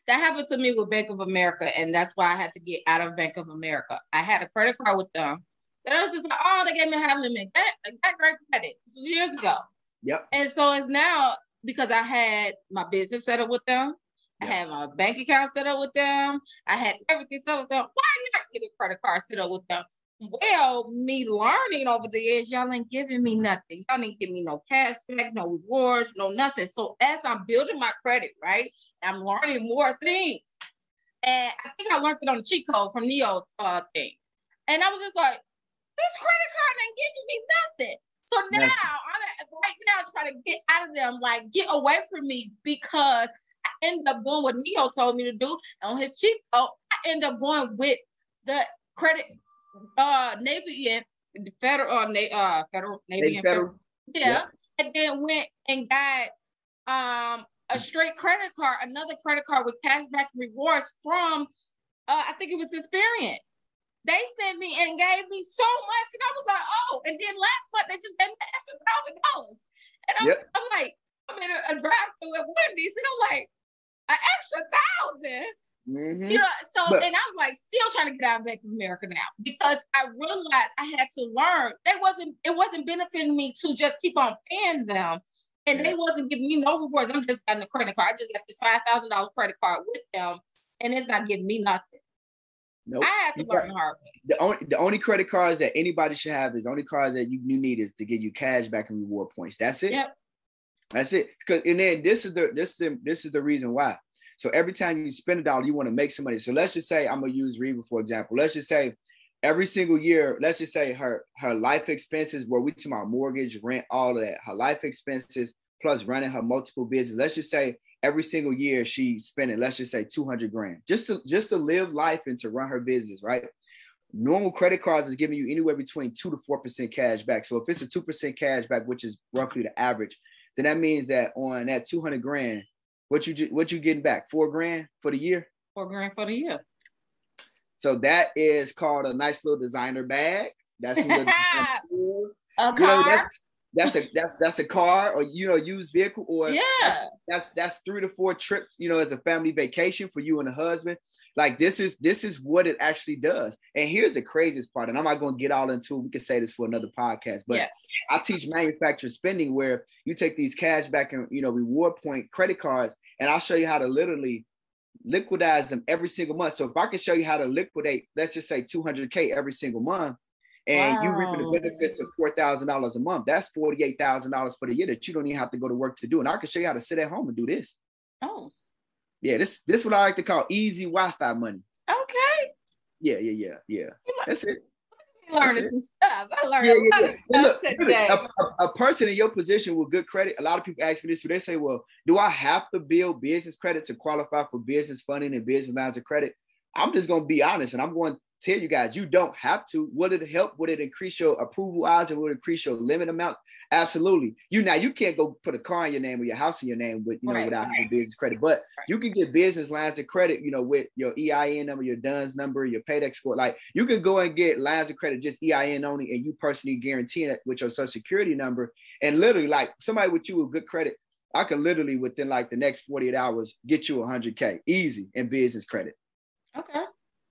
That happened to me with Bank of America, and that's why I had to get out of Bank of America. I had a credit card with them. That I was just like, oh, they gave me a high limit. That, that great credit. This was years ago. Yep. And so it's now because I had my business set up with them. I had my bank account set up with them. I had everything set up with them. Why I get a credit card set up with them? Well, me learning over the years, y'all ain't giving me nothing. Y'all ain't giving me no cash back, no rewards, no nothing. So as I'm building my credit, right, I'm learning more things. And I think I learned it on the cheat code from Neo's uh, thing. And I was just like, this credit card ain't giving me nothing. So now I'm right now trying to get out of them, like get away from me because I end up going what Neo told me to do on his cheat code. I end up going with the credit uh Navy and federal uh, uh federal Navy, Navy and federal. federal. Yeah. yeah. And then went and got um a straight credit card, another credit card with cashback rewards from uh I think it was Experian. They sent me and gave me so much, and I was like, oh. And then last month they just gave me an extra thousand dollars, and I'm, yep. I'm like, I'm in a, a drive-through at Wendy's, and I'm like, an extra 1000 Mm-hmm. You know, so and I'm like still trying to get out of Bank of America now because I realized I had to learn. They wasn't it wasn't benefiting me to just keep on paying them. And yeah. they wasn't giving me no rewards. I'm just getting a credit card. I just got this five thousand dollar credit card with them, and it's not giving me nothing. Nope. I have to you learn got, hard way. The only the only credit cards that anybody should have is the only cards that you, you need is to give you cash back and reward points. That's it. Yep. That's it. Because and then this is the this is the, this is the reason why so every time you spend a dollar, you want to make some money. So let's just say I'm gonna use Reba for example. Let's just say every single year, let's just say her her life expenses, where we talk about mortgage, rent, all of that, her life expenses plus running her multiple business. Let's just say every single year she's spending, let's just say 200 grand just to just to live life and to run her business, right? Normal credit cards is giving you anywhere between two to four percent cash back. So if it's a two percent cash back, which is roughly the average, then that means that on that 200 grand, what you what you getting back? Four grand for the year. Four grand for the year. So that is called a nice little designer bag. That's a car. You know, that's, that's, a that's that's a car or you know used vehicle or yeah that's, that's that's three to four trips you know as a family vacation for you and the husband like this is this is what it actually does. And here's the craziest part, and I'm not going to get all into it. We can say this for another podcast, but yeah. I teach manufacturer spending where you take these cash back and you know reward point credit cards, and I'll show you how to literally liquidize them every single month. So if I can show you how to liquidate, let's just say 200k every single month, and wow. you reaping the benefits of four thousand dollars a month, that's forty eight thousand dollars for the year that you don't even have to go to work to do. And I can show you how to sit at home and do this. Oh. Yeah, this this what I like to call easy Wi-Fi money. Okay. Yeah, yeah, yeah, yeah. That's it. Learning some stuff. I learned yeah, a lot yeah, yeah. of stuff today. A, person in your position with good credit, a lot of people ask me this, so they say, Well, do I have to build business credit to qualify for business funding and business lines of credit? I'm just gonna be honest and I'm going tell you guys you don't have to. Would it help? Would it increase your approval odds and would it increase your limit amount? Absolutely. You now you can't go put a car in your name or your house in your name with you know right, without right. having business credit, but right. you can get business lines of credit, you know, with your EIN number, your DUNS number, your paydex score. Like you can go and get lines of credit just EIN only, and you personally guarantee it with your social security number. And literally, like somebody with you with good credit, I can literally within like the next 48 hours get you 100k easy in business credit. Okay.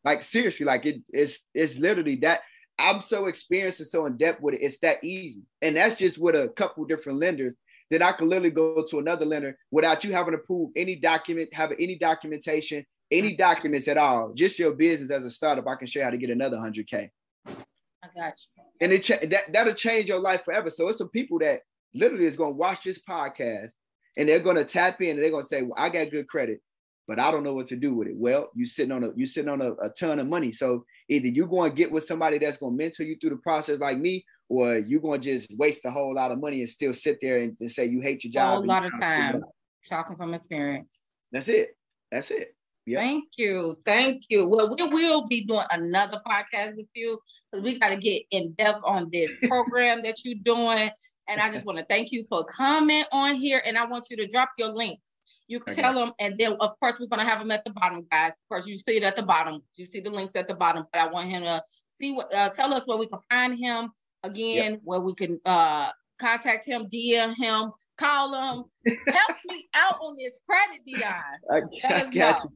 Like seriously, like it, it's it's literally that. I'm so experienced and so in depth with it. It's that easy, and that's just with a couple different lenders. Then I can literally go to another lender without you having to prove any document, having any documentation, any mm-hmm. documents at all. Just your business as a startup. I can show you how to get another hundred k. I got you. And it that that'll change your life forever. So it's some people that literally is going to watch this podcast and they're going to tap in and they're going to say, "Well, I got good credit but I don't know what to do with it. Well, you sitting on a you sitting on a, a ton of money. So either you're going to get with somebody that's going to mentor you through the process like me, or you're going to just waste a whole lot of money and still sit there and, and say you hate your job. A whole lot of time talking from experience. That's it. That's it. Yep. Thank you. Thank you. Well, we will be doing another podcast with you because we got to get in depth on this program that you're doing. And I just want to thank you for coming on here. And I want you to drop your links. You can okay. tell them, and then of course we're gonna have them at the bottom, guys. Of course, you see it at the bottom. You see the links at the bottom, but I want him to see what uh, tell us where we can find him again, yep. where we can uh contact him, DM him, call him, help me out on this credit, Dion. I, I got you.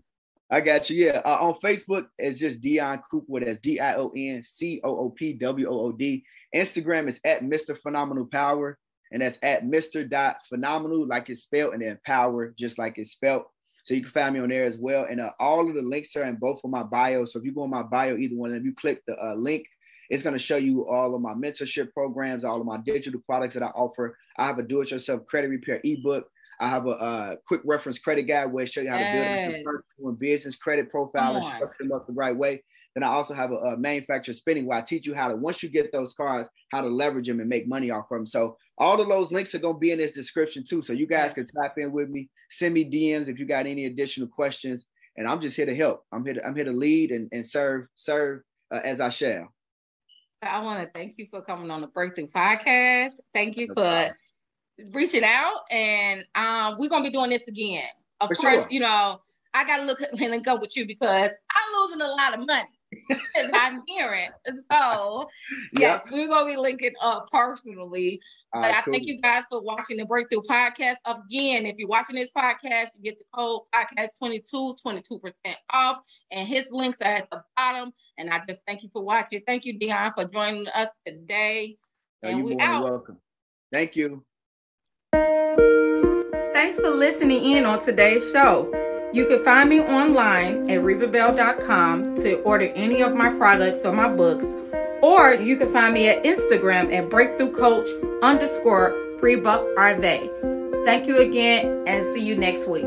I got you. Yeah, uh, on Facebook it's just Dion Coopwood. That's D I O N C O O P W O O D. Instagram is at Mr. Phenomenal Power, and that's at Mr. Dot Phenomenal, like it's spelled, and then Power, just like it's spelled. So you can find me on there as well. And uh, all of the links are in both of my bios. So if you go on my bio, either one, if you click the uh, link, it's going to show you all of my mentorship programs, all of my digital products that I offer. I have a do-it-yourself credit repair ebook. I have a uh, quick reference credit guide where I show you how yes. to build a personal and business credit profile and structure them up the right way. Then I also have a, a manufacturer spending where I teach you how to once you get those cards, how to leverage them and make money off of them. So all of those links are gonna be in this description too. So you guys yes. can tap in with me, send me DMs if you got any additional questions, and I'm just here to help. I'm here to I'm here to lead and, and serve serve uh, as I shall. I want to thank you for coming on the Breakthrough Podcast. Thank you no for problem. reaching out, and um, we're gonna be doing this again. Of for course, sure. you know I gotta look at and go with you because I'm losing a lot of money. As I'm hearing. So yes, yep. we're gonna be linking up personally. But right, I cool. thank you guys for watching the Breakthrough Podcast. Again, if you're watching this podcast, you get the code podcast 22, 22% off. And his links are at the bottom. And I just thank you for watching. Thank you, Dion, for joining us today. No, and we out. welcome. Thank you. Thanks for listening in on today's show. You can find me online at rebabell.com to order any of my products or my books, or you can find me at Instagram at breakthrough coach underscore Reba. Thank you again and see you next week.